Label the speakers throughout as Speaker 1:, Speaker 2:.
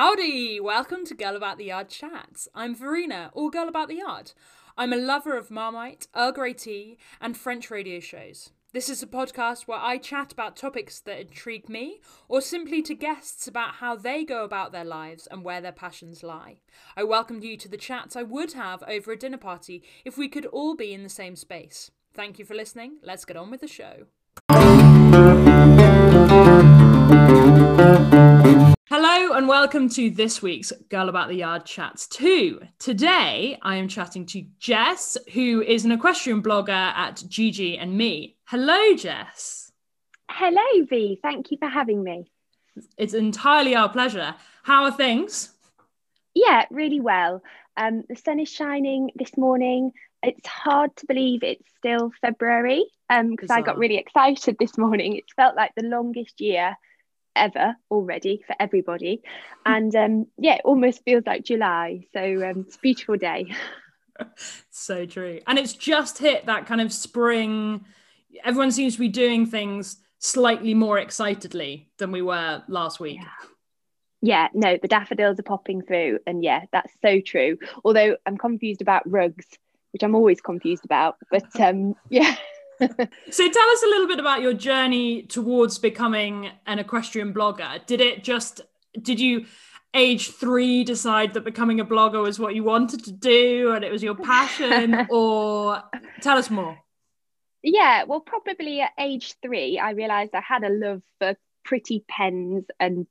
Speaker 1: Howdy! Welcome to Girl About the Yard Chats. I'm Verena, or Girl About the Yard. I'm a lover of Marmite, Earl Grey tea, and French radio shows. This is a podcast where I chat about topics that intrigue me, or simply to guests about how they go about their lives and where their passions lie. I welcome you to the chats I would have over a dinner party if we could all be in the same space. Thank you for listening. Let's get on with the show. Hello and welcome to this week's Girl About the Yard Chats 2. Today I am chatting to Jess, who is an equestrian blogger at Gigi and Me. Hello, Jess.
Speaker 2: Hello, V. Thank you for having me.
Speaker 1: It's entirely our pleasure. How are things?
Speaker 2: Yeah, really well. Um, the sun is shining this morning. It's hard to believe it's still February because um, I got really excited this morning. It felt like the longest year ever already for everybody. And um, yeah, it almost feels like July. So um, it's a beautiful day.
Speaker 1: so true. And it's just hit that kind of spring. Everyone seems to be doing things slightly more excitedly than we were last week.
Speaker 2: Yeah. Yeah, no, the daffodils are popping through. And yeah, that's so true. Although I'm confused about rugs, which I'm always confused about. But um, yeah.
Speaker 1: So tell us a little bit about your journey towards becoming an equestrian blogger. Did it just did you age 3 decide that becoming a blogger was what you wanted to do and it was your passion or tell us more.
Speaker 2: Yeah, well probably at age 3 I realized I had a love for pretty pens and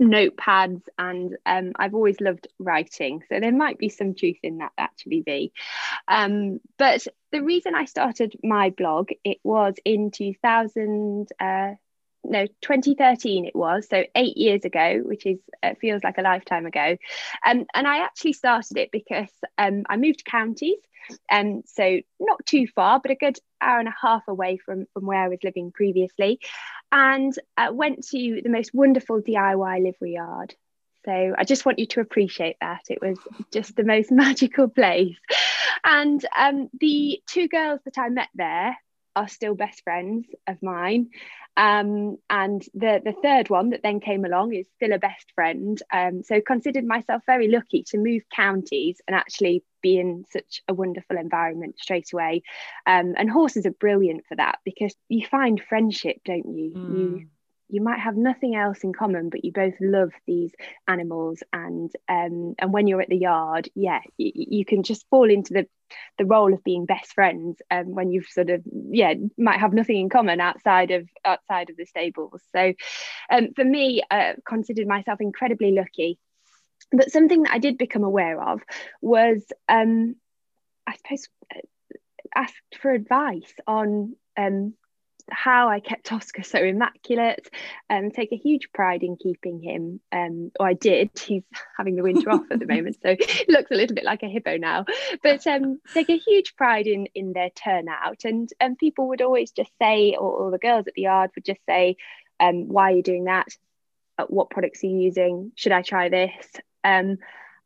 Speaker 2: notepads and um, I've always loved writing. So there might be some truth in that actually be. Um, but the reason I started my blog, it was in 2000, uh, no 2013 it was so eight years ago which is uh, feels like a lifetime ago um, and i actually started it because um, i moved counties and um, so not too far but a good hour and a half away from from where i was living previously and uh, went to the most wonderful diy livery yard so I just want you to appreciate that. It was just the most magical place. And um, the two girls that I met there are still best friends of mine. Um, and the the third one that then came along is still a best friend. Um, so considered myself very lucky to move counties and actually be in such a wonderful environment straight away. Um, and horses are brilliant for that because you find friendship, don't you? Mm. You you might have nothing else in common, but you both love these animals, and um, and when you're at the yard, yeah, you, you can just fall into the the role of being best friends, um, when you've sort of yeah might have nothing in common outside of outside of the stables. So, um, for me, I considered myself incredibly lucky. But something that I did become aware of was, um, I suppose, uh, asked for advice on um, how I kept Oscar so immaculate and um, take a huge pride in keeping him. Um, or I did. He's having the winter off at the moment, so he looks a little bit like a hippo now. But um, take a huge pride in in their turnout, and and people would always just say, or, or the girls at the yard would just say, um, "Why are you doing that? Uh, what products are you using? Should I try this?" Um,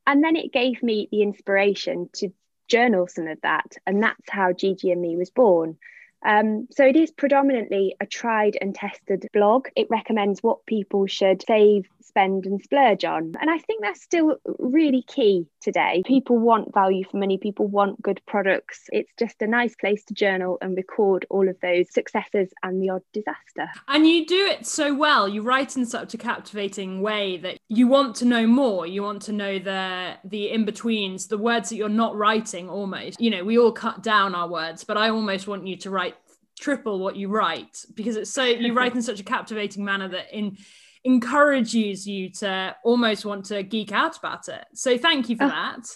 Speaker 2: and then it gave me the inspiration to journal some of that, and that's how Gigi and Me was born. Um, so it is predominantly a tried and tested blog. It recommends what people should save, spend, and splurge on. And I think that's still really key today. People want value for money, people want good products. It's just a nice place to journal and record all of those successes and the odd disaster.
Speaker 1: And you do it so well. You write in such a captivating way that you want to know more. You want to know the the in-betweens, the words that you're not writing almost. You know, we all cut down our words, but I almost want you to write triple what you write because it's so you write in such a captivating manner that in encourages you to almost want to geek out about it. So thank you for oh. that.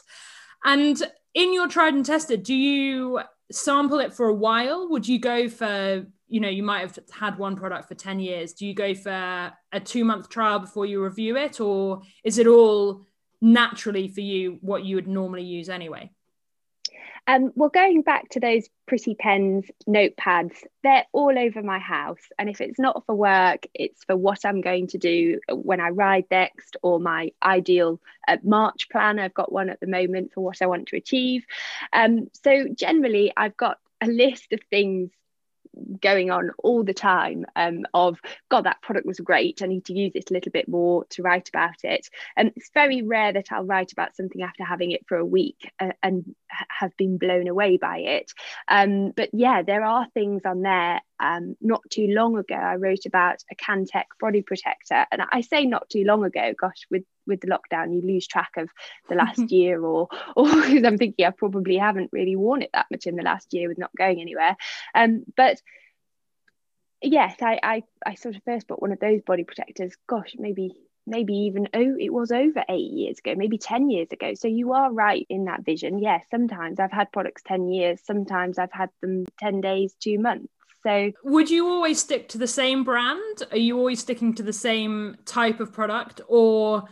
Speaker 1: And in your tried and tested, do you sample it for a while? Would you go for, you know, you might have had one product for 10 years. Do you go for a two month trial before you review it? Or is it all naturally for you what you would normally use anyway?
Speaker 2: Um, well, going back to those pretty pens, notepads, they're all over my house. And if it's not for work, it's for what I'm going to do when I ride next or my ideal uh, March plan. I've got one at the moment for what I want to achieve. Um, so generally, I've got a list of things going on all the time um, of god that product was great i need to use it a little bit more to write about it. And it's very rare that i'll write about something after having it for a week uh, and have been blown away by it. Um, but yeah there are things on there um, not too long ago i wrote about a cantech body protector. And i say not too long ago gosh with with the lockdown you lose track of the last year or or because i'm thinking i probably haven't really worn it that much in the last year with not going anywhere. Um but yes I, I i sort of first bought one of those body protectors gosh maybe maybe even oh it was over eight years ago maybe 10 years ago. So you are right in that vision. Yes yeah, sometimes i've had products 10 years sometimes i've had them 10 days two months so,
Speaker 1: would you always stick to the same brand? Are you always sticking to the same type of product, or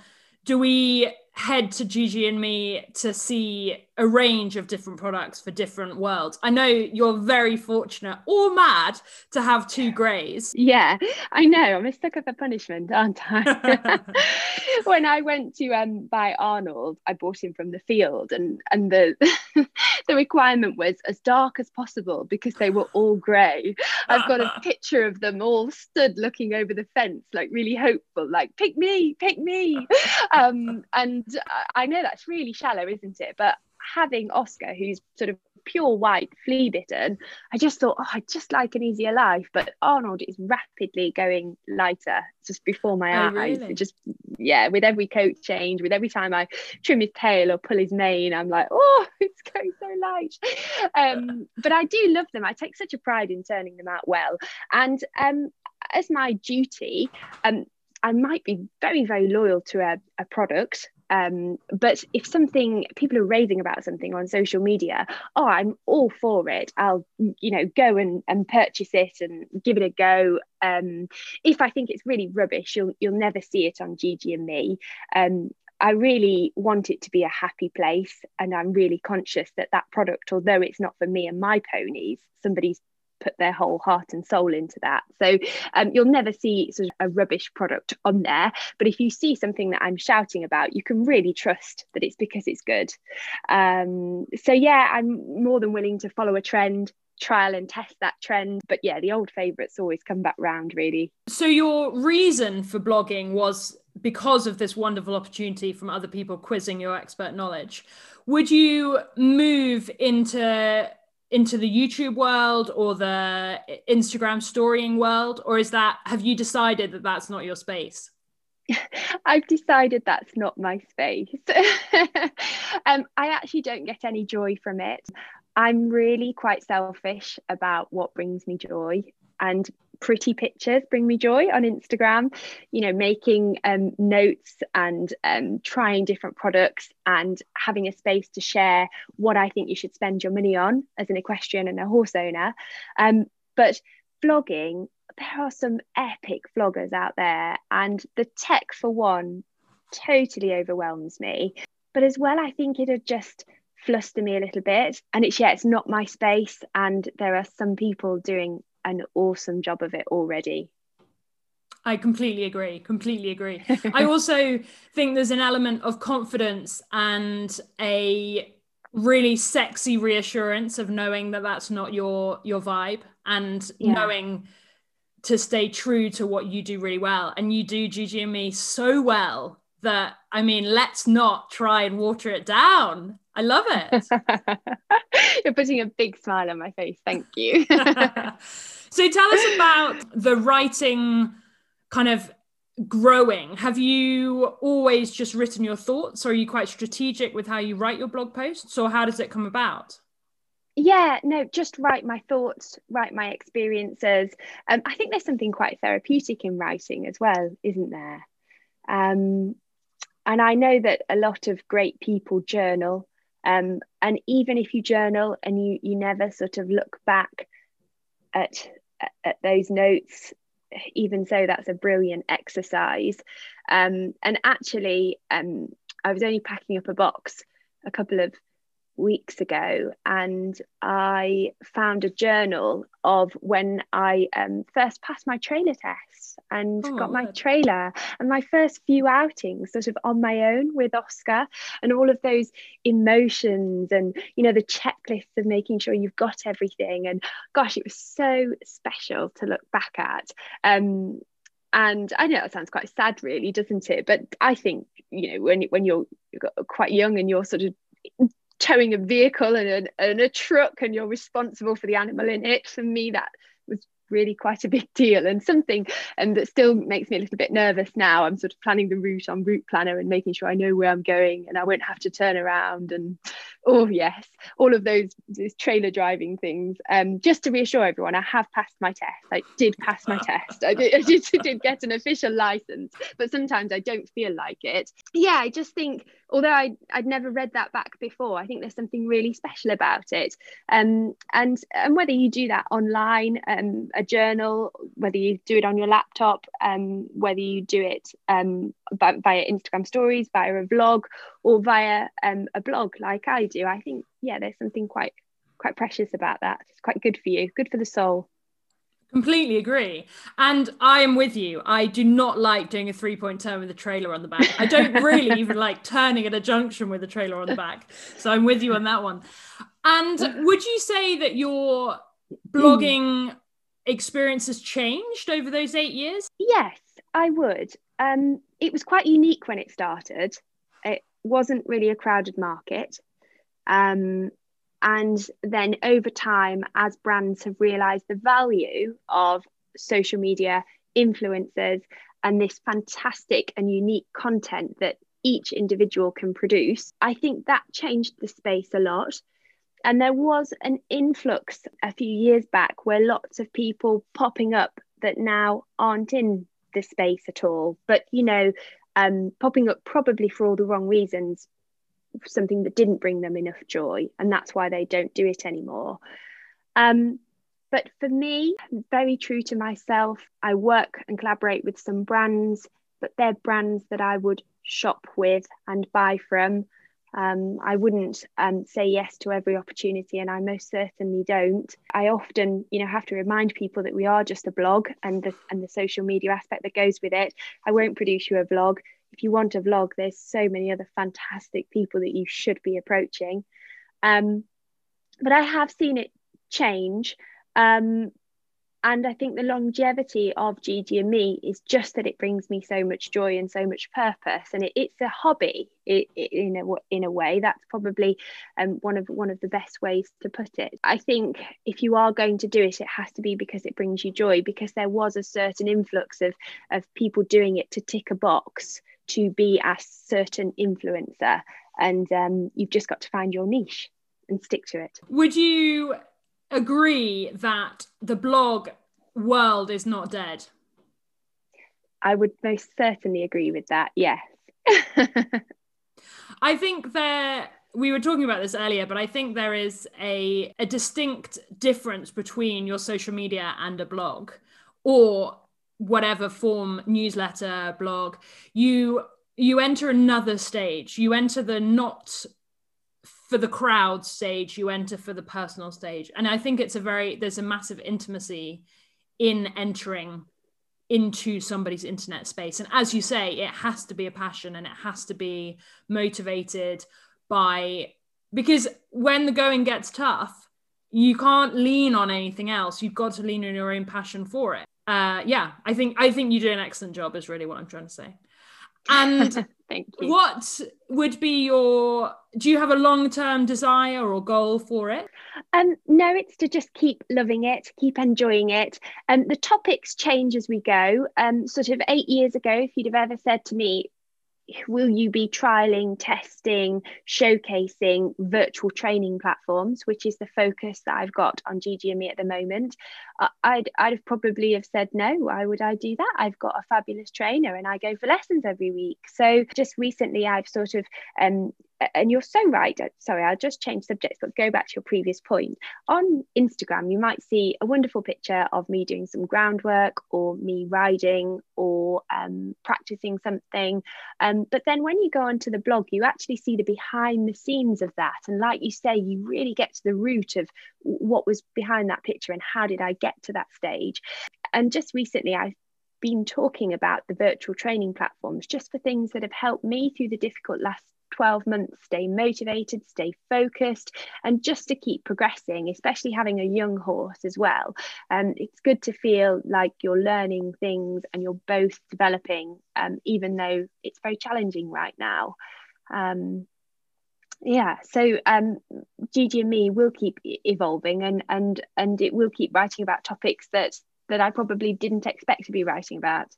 Speaker 1: do we head to Gigi and me to see a range of different products for different worlds. I know you're very fortunate or mad to have two greys.
Speaker 2: Yeah, I know. I'm a sucker for punishment, aren't I? when I went to um, buy Arnold, I bought him from the field, and and the the requirement was as dark as possible because they were all grey. I've got a picture of them all stood looking over the fence, like really hopeful, like pick me, pick me. Um, and I know that's really shallow, isn't it? But having Oscar, who's sort of pure white, flea bitten, I just thought, oh, I'd just like an easier life. But Arnold is rapidly going lighter just before my oh, eyes. Really? Just, yeah, with every coat change, with every time I trim his tail or pull his mane, I'm like, oh, it's going so light. Um, but I do love them. I take such a pride in turning them out well. And um, as my duty, um, I might be very, very loyal to a, a product um, but if something people are raving about something on social media, oh, I'm all for it. I'll, you know, go and, and purchase it and give it a go. Um, if I think it's really rubbish, you'll you'll never see it on Gigi and me. Um, I really want it to be a happy place, and I'm really conscious that that product, although it's not for me and my ponies, somebody's put their whole heart and soul into that. So um, you'll never see sort of a rubbish product on there. But if you see something that I'm shouting about, you can really trust that it's because it's good. Um, so yeah, I'm more than willing to follow a trend trial and test that trend but yeah the old favorites always come back round really
Speaker 1: so your reason for blogging was because of this wonderful opportunity from other people quizzing your expert knowledge would you move into into the YouTube world or the Instagram storying world, or is that have you decided that that's not your space?
Speaker 2: I've decided that's not my space. um, I actually don't get any joy from it. I'm really quite selfish about what brings me joy. And pretty pictures bring me joy on Instagram. You know, making um, notes and um, trying different products and having a space to share what I think you should spend your money on as an equestrian and a horse owner. Um, but vlogging, there are some epic vloggers out there, and the tech, for one, totally overwhelms me. But as well, I think it'd just fluster me a little bit. And it's yeah, it's not my space. And there are some people doing an awesome job of it already.
Speaker 1: I completely agree. Completely agree. I also think there's an element of confidence and a really sexy reassurance of knowing that that's not your your vibe and yeah. knowing to stay true to what you do really well and you do Gigi and me so well that I mean let's not try and water it down. I love it.
Speaker 2: You're putting a big smile on my face. Thank you.
Speaker 1: So tell us about the writing kind of growing. Have you always just written your thoughts or are you quite strategic with how you write your blog posts or how does it come about?
Speaker 2: Yeah, no, just write my thoughts, write my experiences. Um, I think there's something quite therapeutic in writing as well, isn't there? Um, and I know that a lot of great people journal. Um, and even if you journal and you you never sort of look back at at those notes even so that's a brilliant exercise. Um, and actually um, i was only packing up a box a couple of weeks ago and I found a journal of when I um, first passed my trailer test and oh, got my trailer and my first few outings sort of on my own with Oscar and all of those emotions and you know the checklists of making sure you've got everything and gosh it was so special to look back at. Um, and I know that sounds quite sad really doesn't it? But I think you know when when you're, you're quite young and you're sort of towing a vehicle and a, and a truck and you're responsible for the animal in it. For me that really quite a big deal and something and that still makes me a little bit nervous now. I'm sort of planning the route on route planner and making sure i know where i'm going and i won't have to turn around and oh yes all of those those trailer driving things. Um just to reassure everyone i have passed my test. I did pass my test. I did, I did, did get an official license but sometimes i don't feel like it. Yeah i just think although I, I'd never read that back before, I think there's something really special about it. Um, and, and whether you do that online, um, a journal, whether you do it on your laptop, um, whether you do it um, by, via Instagram stories, via a vlog, or via um, a blog like I do, I think, yeah, there's something quite quite precious about that. It's quite good for you, good for the soul.
Speaker 1: Completely agree. And I am with you. I do not like doing a three point turn with a trailer on the back. I don't really even like turning at a junction with a trailer on the back. So I'm with you on that one. And would you say that your blogging experience has changed over those eight years?
Speaker 2: Yes, I would. Um, it was quite unique when it started. It wasn't really a crowded market. Um, and then over time, as brands have realized the value of social media influencers and this fantastic and unique content that each individual can produce, I think that changed the space a lot. And there was an influx a few years back where lots of people popping up that now aren't in the space at all, but you know, um, popping up probably for all the wrong reasons something that didn't bring them enough joy. And that's why they don't do it anymore. Um, but for me very true to myself i work and collaborate with some brands but they're brands that i would shop with and buy from um, I wouldn't um, say yes to every opportunity, and I most certainly don't. I often, you know, have to remind people that we are just a blog, and the and the social media aspect that goes with it. I won't produce you a vlog if you want a vlog, there's so many other fantastic people that you should be approaching. Um, but I have seen it change. Um, and I think the longevity of Gigi and me is just that it brings me so much joy and so much purpose, and it, it's a hobby it, it, in a in a way. That's probably um, one of one of the best ways to put it. I think if you are going to do it, it has to be because it brings you joy. Because there was a certain influx of of people doing it to tick a box to be a certain influencer, and um, you've just got to find your niche and stick to it.
Speaker 1: Would you agree that the blog world is not dead?
Speaker 2: I would most certainly agree with that, yes.
Speaker 1: I think there we were talking about this earlier, but I think there is a, a distinct difference between your social media and a blog or whatever form newsletter blog you you enter another stage you enter the not for the crowd stage you enter for the personal stage. And i think it's a very there's a massive intimacy in entering into somebody's internet space. And as you say it has to be a passion and it has to be motivated by because when the going gets tough you can't lean on anything else. You've got to lean on your own passion for it. Uh yeah i think i think you do an excellent job is really what i'm trying to say. And
Speaker 2: Thank you.
Speaker 1: What would be your do you have a long-term desire or goal for it?
Speaker 2: Um no, it's to just keep loving it, keep enjoying it. And um, the topics change as we go. Um sort of 8 years ago if you'd have ever said to me will you be trialing, testing, showcasing virtual training platforms, which is the focus that I've got on GGME at the moment? I'd I'd have probably have said no. Why would I do that? I've got a fabulous trainer and I go for lessons every week. So just recently, I've sort of um, and you're so right. Uh, sorry, I'll just change subjects, but go back to your previous point. On Instagram, you might see a wonderful picture of me doing some groundwork or me riding or um, practicing something. Um, but then when you go onto the blog, you actually see the behind the scenes of that. And like you say, you really get to the root of what was behind that picture and how did I get to that stage. And just recently, I've been talking about the virtual training platforms just for things that have helped me through the difficult last 12 months, stay motivated, stay focused, and just to keep progressing, especially having a young horse as well. Um, it's good to feel like you're learning things and you're both developing, um, even though it's very challenging right now. Um, yeah so um gigi and me will keep evolving and and and it will keep writing about topics that that i probably didn't expect to be writing about.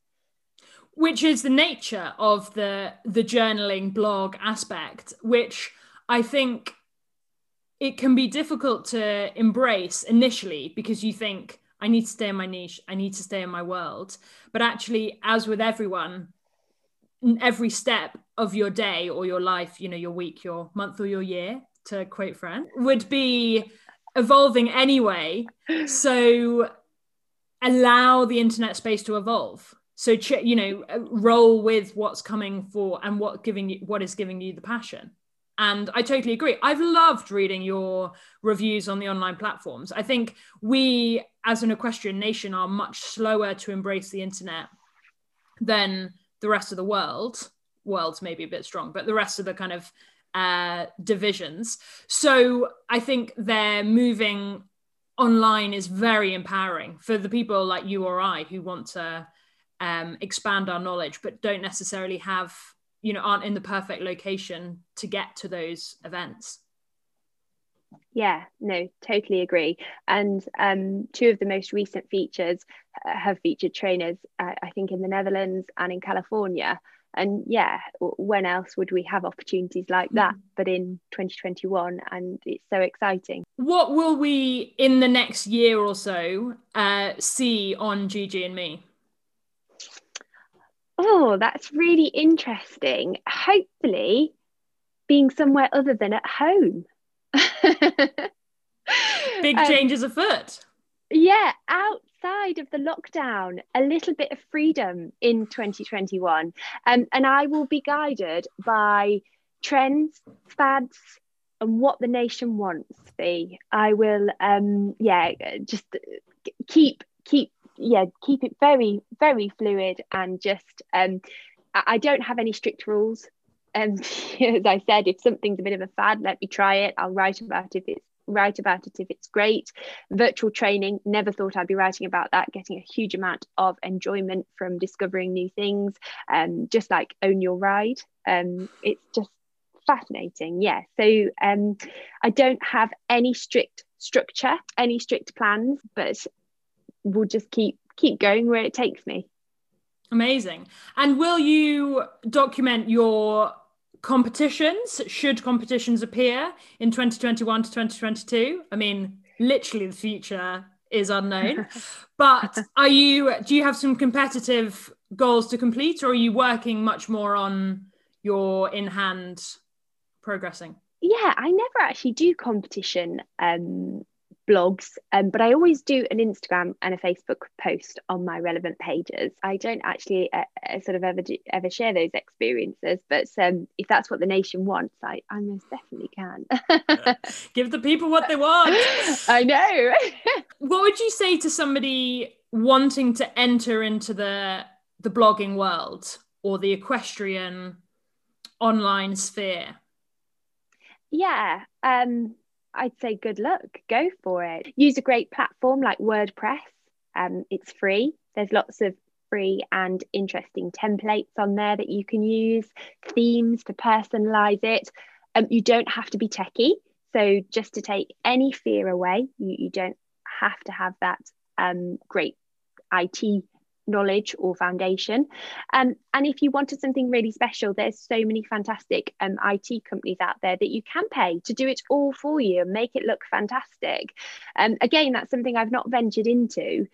Speaker 1: Which is the nature of the the journaling blog aspect which i think it can be difficult to embrace initially because you think i need to stay in my niche i need to stay in my world. But actually as with everyone every step of your day or your life you know your week your month or your year to quote fran would be evolving anyway. So allow the internet space to evolve. So you know uh, roll with what's coming for and what giving you what is giving you the passion. And i totally agree. I've loved reading your reviews on the online platforms. I think we as an equestrian nation are much slower to embrace the internet than the rest of the world world's maybe a bit strong but the rest of the kind of uh, divisions so i think they're moving online is very empowering for the people like you or i who want to um, expand our knowledge, but don't necessarily have, you know, aren't in the perfect location to get to those events.
Speaker 2: Yeah, no, totally agree. And um, two of the most recent features uh, have featured trainers, uh, I think, in the Netherlands and in California. And yeah, when else would we have opportunities like that mm. but in 2021? And it's so exciting.
Speaker 1: What will we in the next year or so uh, see on Gigi and me?
Speaker 2: Oh, that's really interesting. Hopefully, being somewhere other than at home.
Speaker 1: Big um, changes afoot.
Speaker 2: Yeah, outside of the lockdown, a little bit of freedom in 2021. Um, and I will be guided by trends, fads, and what the nation wants. Be I will, um, yeah, just keep keep yeah keep it very very fluid and just um I don't have any strict rules and as I said if something's a bit of a fad let me try it I'll write about if it's write about it if it's great virtual training never thought I'd be writing about that getting a huge amount of enjoyment from discovering new things um just like own your ride um it's just fascinating yeah so um I don't have any strict structure any strict plans but we'll just keep keep going where it takes me.
Speaker 1: Amazing. And will you document your competitions should competitions appear in 2021 to 2022? I mean, literally the future is unknown. but are you do you have some competitive goals to complete or are you working much more on your in hand progressing?
Speaker 2: Yeah, I never actually do competition um blogs, um, but I always do an Instagram and a Facebook post on my relevant pages. I don't actually uh, uh, sort of ever do, ever share those experiences, but um, if that's what the nation wants, I, I most definitely can.
Speaker 1: Give the people what they want.
Speaker 2: I know.
Speaker 1: what would you say to somebody wanting to enter into the the blogging world or the equestrian online sphere?
Speaker 2: Yeah. Um, I'd say good luck, go for it. Use a great platform like WordPress. Um, it's free. There's lots of free and interesting templates on there that you can use, themes to personalize it. Um, you don't have to be techie. So, just to take any fear away, you, you don't have to have that um, great IT knowledge or foundation. Um, and if you wanted something really special, there's so many fantastic um, IT companies out there that you can pay to do it all for you and make it look fantastic. Um, again, that's something I've not ventured into.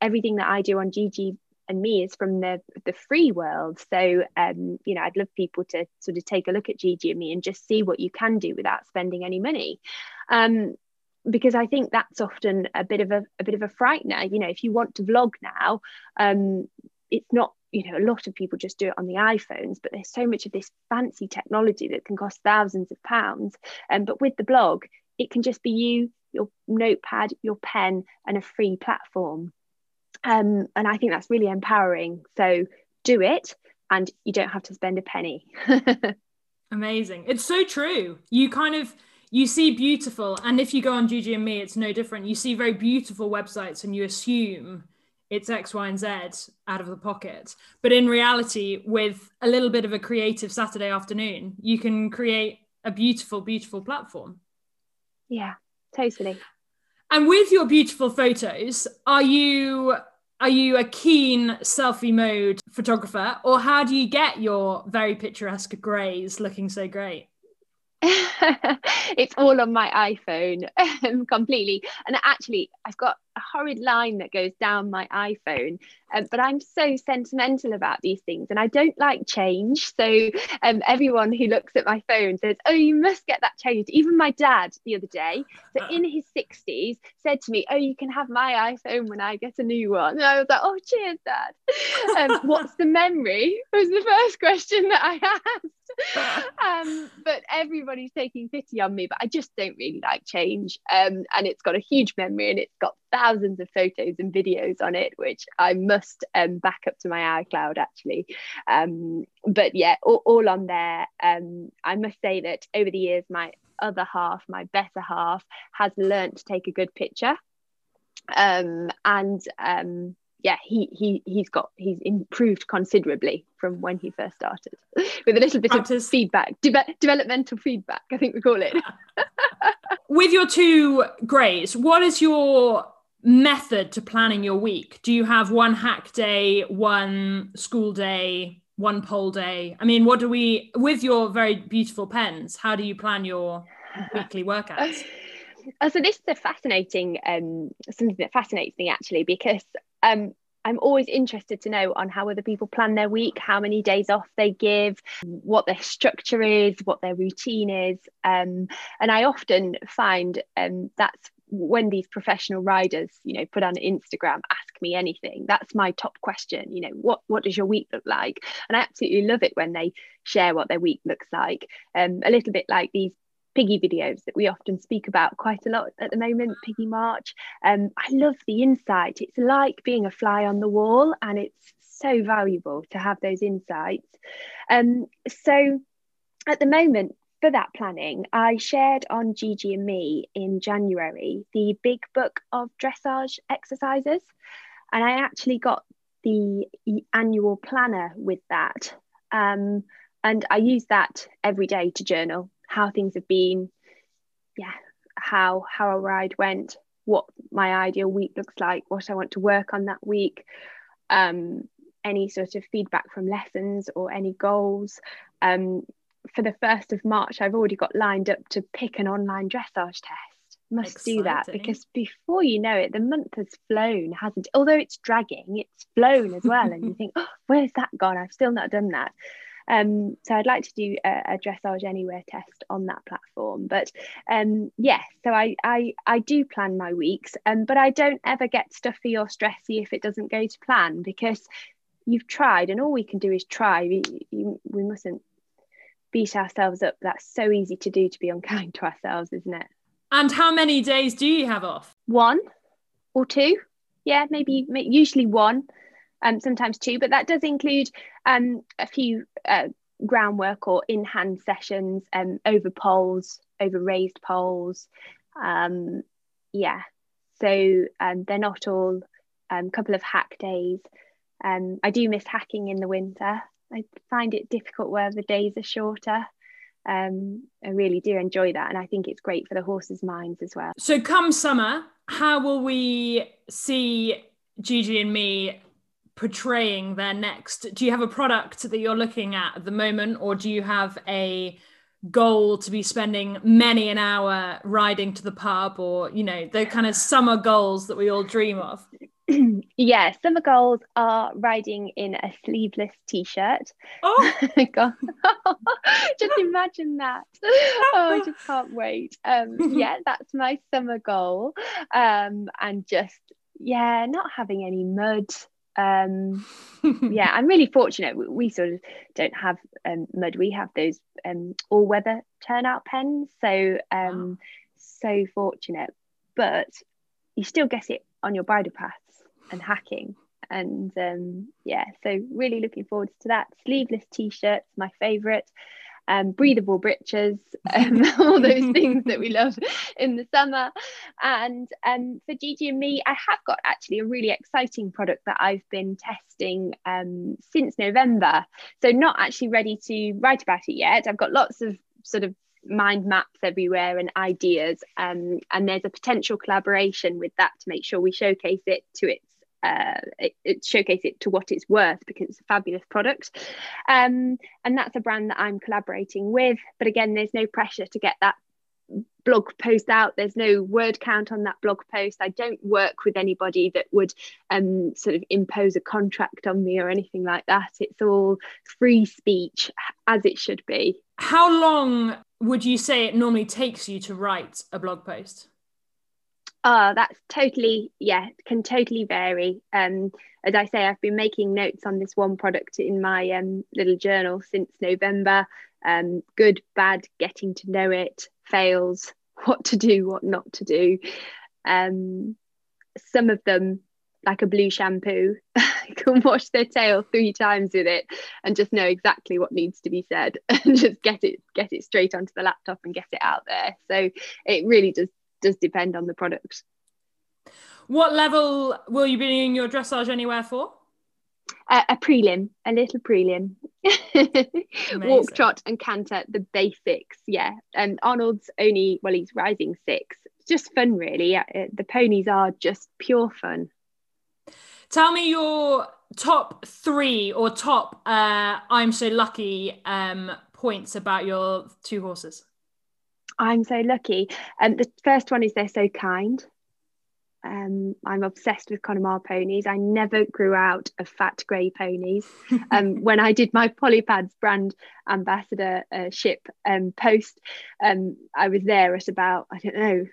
Speaker 2: Everything that I do on GG and me is from the the free world. So um, you know, I'd love people to sort of take a look at GG and me and just see what you can do without spending any money. Um, because I think that's often a bit of a, a bit of a frightener. You know, if you want to vlog now, um, it's not you know a lot of people just do it on the iPhones, but there's so much of this fancy technology that can cost thousands of pounds. Um, but with the blog, it can just be you, your notepad, your pen, and a free platform. Um, and I think that's really empowering. So do it, and you don't have to spend a penny.
Speaker 1: Amazing. It's so true. You kind of you see beautiful, and if you go on GG and me, it's no different. You see very beautiful websites, and you assume it's X, Y, and Z out of the pocket. But in reality, with a little bit of a creative Saturday afternoon, you can create a beautiful, beautiful platform.
Speaker 2: Yeah, totally.
Speaker 1: And with your beautiful photos, are you are you a keen selfie mode photographer or how do you get your very picturesque grays looking so great
Speaker 2: it's all on my iPhone completely. And actually, I've got a horrid line that goes down my iPhone. Um, but I'm so sentimental about these things and I don't like change. So um, everyone who looks at my phone says, Oh, you must get that changed. Even my dad the other day, so in his 60s, said to me, Oh, you can have my iPhone when I get a new one. And I was like, Oh, cheers, dad. Um, what's the memory? was the first question that I asked. um, but everybody's taking pity on me. But I just don't really like change. Um, and it's got a huge memory and it's got thousands of photos and videos on it, which I must um, back up to my iCloud actually. Um, but yeah, all, all on there. Um, I must say that over the years, my other half, my better half, has learned to take a good picture. Um, and um, yeah, he he he's got he's improved considerably from when he first started, with a little bit Practice. of feedback, de- developmental feedback, I think we call it.
Speaker 1: with your two greys, what is your method to planning your week? Do you have one hack day, one school day, one pole day? I mean, what do we, with your very beautiful pens, how do you plan your weekly workouts?
Speaker 2: Uh, so this is a fascinating um, something that fascinates me actually because um, I'm always interested to know on how other people plan their week, how many days off they give, what their structure is, what their routine is. Um, and I often find um, that's when these professional riders you know put on instagram ask me anything that's my top question you know what what does your week look like? And i absolutely love it when they share what their week looks like. Um, a little bit like these piggy videos that we often speak about quite a lot at the moment piggy march. Um, i love the insight. It's like being a fly on the wall and it's so valuable to have those insights. Um, so at the moment for that planning, I shared on GG and Me in January the big book of dressage exercises. And I actually got the annual planner with that. Um, and I use that every day to journal how things have been, yeah, how how a ride went, what my ideal week looks like, what I want to work on that week, um, any sort of feedback from lessons or any goals. Um, for the 1st of March, I've already got lined up to pick an online dressage test. Must Exciting. do that because before you know it, the month has flown, hasn't it? Although it's dragging, it's flown as well. and you think, oh, where's that gone? I've still not done that. Um, so I'd like to do a, a, dressage anywhere test on that platform. But um, yeah, so I, I I do plan my weeks, um, but I don't ever get stuffy or stressy if it doesn't go to plan because you've tried, and all we can do is try. We, you, we mustn't beat ourselves up. That's so easy to do to be unkind to ourselves, isn't it?
Speaker 1: And how many days do you have off?
Speaker 2: One or two. Yeah, maybe usually one, um, sometimes two, but that does include um, a few uh, groundwork or in hand sessions um, over poles, over raised poles. Um, yeah, so um, they're not all a um, couple of hack days. Um, I do miss hacking in the winter. I find it difficult where the days are shorter. Um, I really do enjoy that, and I think it's great for the horses' minds as well.
Speaker 1: So, come summer, how will we see GG and me portraying their next? Do you have a product that you're looking at at the moment, or do you have a goal to be spending many an hour riding to the pub, or you know, the kind of summer goals that we all dream of?
Speaker 2: yeah, summer goals are riding in a sleeveless t-shirt.
Speaker 1: Oh
Speaker 2: God. just imagine that. Oh, I just can't wait. Um, yeah, that's my summer goal. Um, and just yeah, not having any mud. Um, yeah, I'm really fortunate. We, we sort of don't have um, mud. We have those um, all-weather turnout pens. So um, wow. so fortunate. But you still get it on your bridle paths and hacking. And um, yeah, so really looking forward to that. Sleeveless t-shirts, my favourite. Um, breathable breeches, um, all those things that we love in the summer. And um, for Gigi and me, I have got actually a really exciting product that I've been testing um, since November. So, not actually ready to write about it yet. I've got lots of sort of mind maps everywhere and ideas. Um, and there's a potential collaboration with that to make sure we showcase it to its uh, it, it, showcase it to what it's worth because it's a fabulous product. Um, and that's a brand that I'm collaborating with. But again, there's no pressure to get that blog post out. There's no word count on that blog post. I don't work with anybody that would um, sort of impose a contract on me or anything like that. It's all free speech as it should be.
Speaker 1: How long would you say it normally takes you to write a blog post?
Speaker 2: Oh, that's totally, yeah, can totally vary. Um, as I say, I've been making notes on this one product in my um, little journal since November. Um, good, bad, getting to know it, fails, what to do, what not to do. Um, some of them, like a blue shampoo, can wash their tail three times with it and just know exactly what needs to be said and just get it get it straight onto the laptop and get it out there. So it really does does depend on the product.
Speaker 1: What level will you be doing your dressage anywhere for?
Speaker 2: Uh, a prelim, a little prelim. Walk, trot, and canter, the basics. Yeah. And Arnold's only, well, he's rising six. It's just fun, really. Uh, the ponies are just pure fun.
Speaker 1: Tell me your top three or top uh, I'm so lucky um, points about your two horses.
Speaker 2: I'm so lucky. And um, the first one is they're so kind. Um, I'm obsessed with Connemara ponies. I never grew out of fat grey ponies. Um, when I did my Polypads brand ambassador uh, ship um, post, um, I was there at about, I don't know,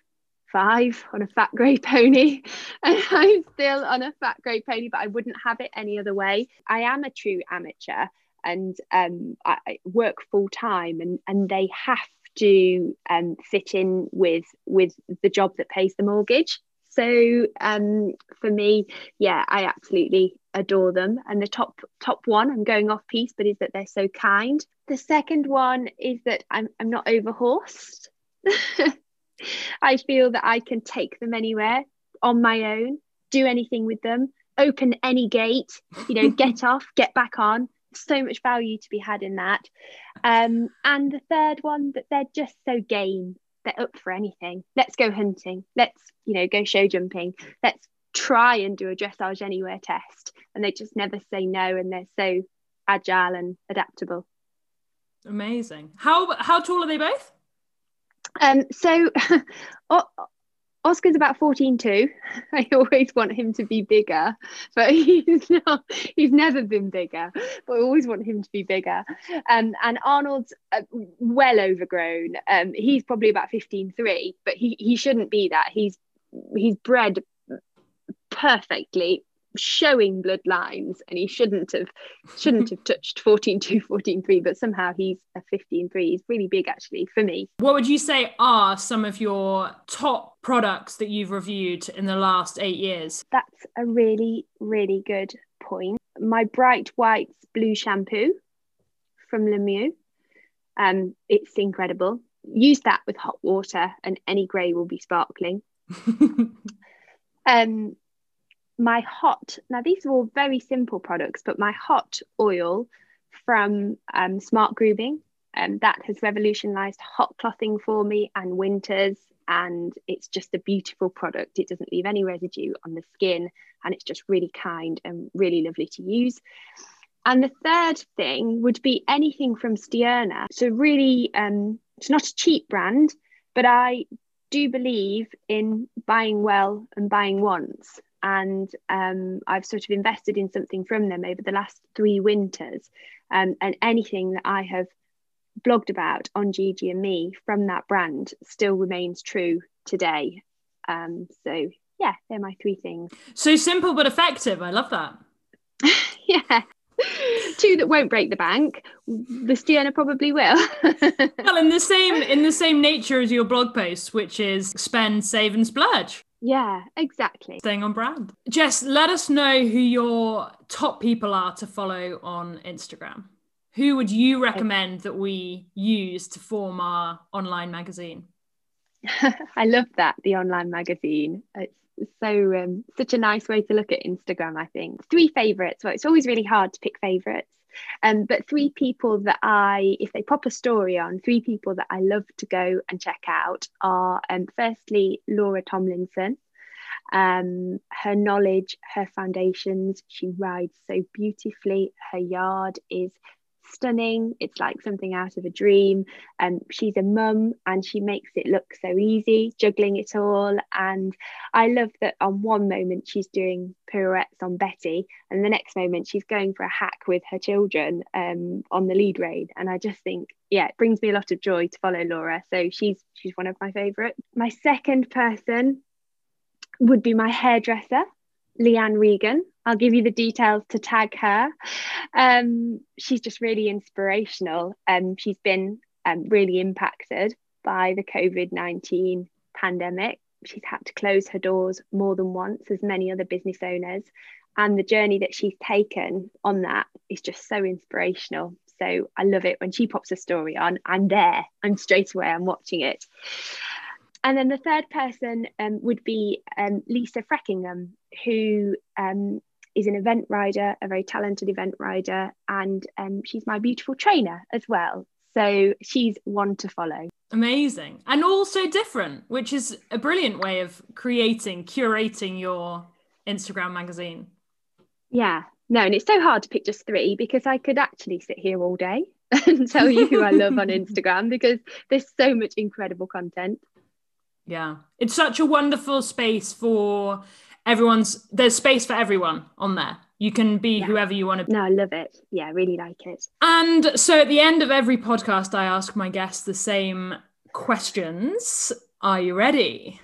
Speaker 2: five on a fat grey pony. And I'm still on a fat grey pony, but I wouldn't have it any other way. I am a true amateur and um, I, I work full time, and, and they have to um, fit in with with the job that pays the mortgage. So um, for me, yeah, I absolutely adore them. And the top top one, I'm going off piece, but is that they're so kind. The second one is that I'm I'm not overhorsed. I feel that I can take them anywhere on my own, do anything with them, open any gate, you know, get off, get back on so much value to be had in that. Um, and the third one that they're just so game. They're up for anything. Let's go hunting. Let's, you know, go show jumping. Let's try and do a dressage anywhere test. And they just never say no and they're so agile and adaptable.
Speaker 1: Amazing. How how tall are they both?
Speaker 2: Um, so Oscar's about 14 too. I always want him to be bigger, but he's not, he's never been bigger, but I always want him to be bigger. Um, and Arnold's uh, well overgrown. Um, he's probably about 15.3, but he, he shouldn't be that. He's, he's bred perfectly showing bloodlines and he shouldn't have shouldn't have touched 14 2 14 3 but somehow he's a 15 3 he's really big actually for me.
Speaker 1: What would you say are some of your top products that you've reviewed in the last eight years?
Speaker 2: That's a really really good point. My bright whites blue shampoo from lemieux. Um it's incredible. Use that with hot water and any grey will be sparkling. Um my hot now these are all very simple products but my hot oil from um, smart grooming um, that has revolutionized hot clothing for me and winters and it's just a beautiful product. It doesn't leave any residue on the skin and it's just really kind and really lovely to use. And the third thing would be anything from Stierna. So, really, um, it's not a cheap brand, but I do believe in buying well and buying once. And um, I've sort of invested in something from them over the last three winters. Um, and anything that I have blogged about on Gigi and me from that brand still remains true today. Um, so yeah, they're my three things.
Speaker 1: So simple but effective. I love that.
Speaker 2: yeah. Two that won't break the bank. The Stierna probably will.
Speaker 1: well, in the same in the same nature as your blog post, which is spend, save, and splurge.
Speaker 2: Yeah, exactly.
Speaker 1: Staying on brand. Jess, let us know who your top people are to follow on Instagram. Who would you recommend that we use to form our online magazine?
Speaker 2: I love that, the online magazine. It's so um, such a nice way to look at Instagram, I think. Three favorites. Well, it's always really hard to pick favorites. Um, but three people that I, if they pop a story on, three people that I love to go and check out are um, firstly Laura Tomlinson. Um, her knowledge, her foundations, she rides so beautifully. Her yard is stunning. It's like something out of a dream. And um, she's a mum and she makes it look so easy, juggling it all. And I love that on one moment she's doing pirouettes on Betty, and the next moment she's going for a hack with her children um, on the lead road. And I just think, yeah, it brings me a lot of joy to follow Laura. So she's she's one of my favourites. My second person would be my hairdresser, Leanne Regan. I'll give you the details to tag her. Um, she's just really inspirational. Um, she's been um, really impacted by the COVID 19 pandemic. She's had to close her doors more than once, as many other business owners. And the journey that she's taken on that is just so inspirational. So I love it when she pops a story on. I'm there, I'm straight away, I'm watching it. And then the third person um, would be um, Lisa Freckingham, who um, is an event rider, a very talented event rider, and um, she's my beautiful trainer as well. So she's one to follow.
Speaker 1: Amazing. And also different, which is a brilliant way of creating, curating your Instagram magazine.
Speaker 2: Yeah. No, and it's so hard to pick just three because I could actually sit here all day and tell you who I love on Instagram because there's so much incredible content.
Speaker 1: Yeah. It's such a wonderful space for everyone's there's space for everyone on there. You can be yeah. whoever you want to be.
Speaker 2: No, I love it. Yeah, I really like it.
Speaker 1: And so at the end of every podcast, I ask my guests the same questions. Are you ready?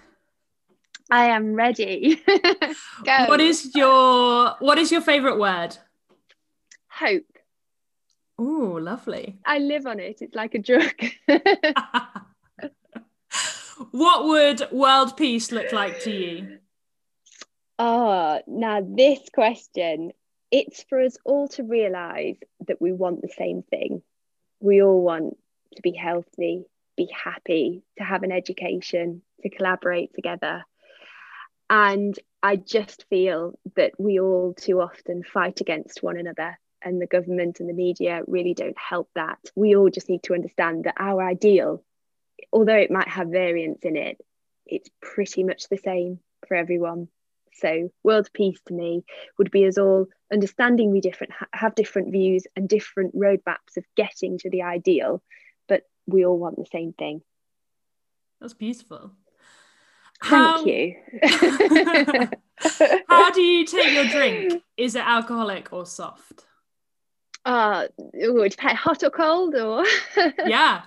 Speaker 2: I am ready. Go.
Speaker 1: what is your what is your favorite word?
Speaker 2: Hope.
Speaker 1: Oh, lovely.
Speaker 2: I live on it. It's like a drug.
Speaker 1: what would world peace look like to you?
Speaker 2: Oh, now this question, it's for us all to realize that we want the same thing. We all want to be healthy, be happy, to have an education, to collaborate together. And I just feel that we all too often fight against one another, and the government and the media really don't help that. We all just need to understand that our ideal, although it might have variance in it, it's pretty much the same for everyone. So, world peace to me would be us all understanding we different have different views and different roadmaps of getting to the ideal, but we all want the same thing.
Speaker 1: That's beautiful.
Speaker 2: Thank you.
Speaker 1: how do you take your drink? Is it alcoholic or soft?
Speaker 2: Uh, would it hot or cold or?
Speaker 1: yeah.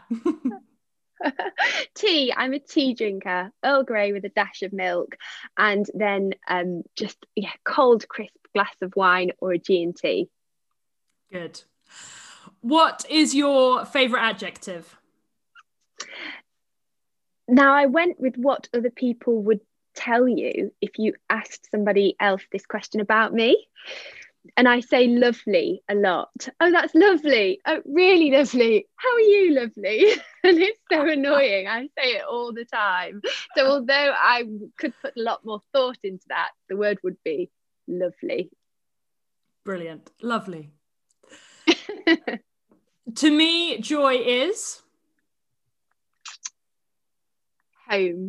Speaker 2: tea. I'm a tea drinker, Earl Grey with a dash of milk, and then um, just yeah, cold, crisp glass of wine or a G and T.
Speaker 1: Good. What is your favourite adjective?
Speaker 2: Now I went with what other people would tell you if you asked somebody else this question about me and I say lovely a lot. Oh, that's lovely. Oh, really lovely. How are you, lovely? and it's so annoying. I say it all the time. So, although I could put a lot more thought into that, the word would be lovely.
Speaker 1: Brilliant. Lovely. to me, joy is
Speaker 2: home.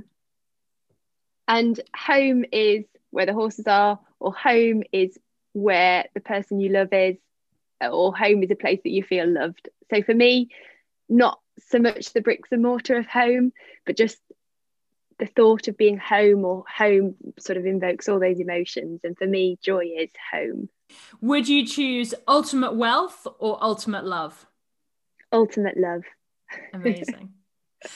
Speaker 2: And home is where the horses are, or home is where the person you love is, or home is a place that you feel loved. So for me, not so much the bricks and mortar of home, but just the thought of being home or home sort of invokes all those emotions. And for me, joy is home.
Speaker 1: Would you choose ultimate wealth or ultimate love?
Speaker 2: Ultimate love.
Speaker 1: Amazing.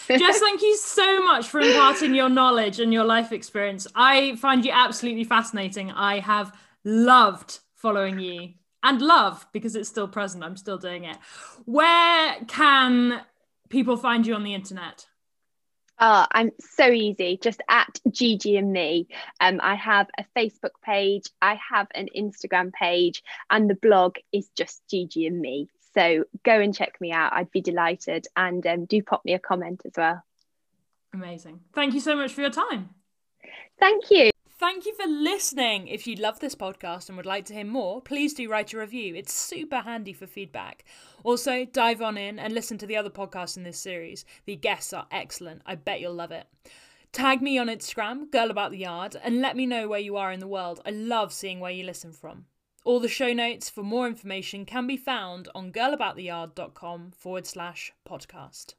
Speaker 1: Jess, thank you so much for imparting your knowledge and your life experience. I find you absolutely fascinating. I have loved following you and love because it's still present. I'm still doing it. Where can people find you on the internet?
Speaker 2: Oh, I'm so easy. Just at Gigi and me. Um, I have a Facebook page, I have an Instagram page, and the blog is just Gigi and me. So go and check me out. I'd be delighted. And um, do pop me a comment as well.
Speaker 1: Amazing. Thank you so much for your time.
Speaker 2: Thank you.
Speaker 1: Thank you for listening. If you love this podcast and would like to hear more, please do write a review. It's super handy for feedback. Also, dive on in and listen to the other podcasts in this series. The guests are excellent. I bet you'll love it. Tag me on Instagram, Girl About the Yard, and let me know where you are in the world. I love seeing where you listen from. All the show notes for more information can be found on girlabouttheyard.com forward slash podcast.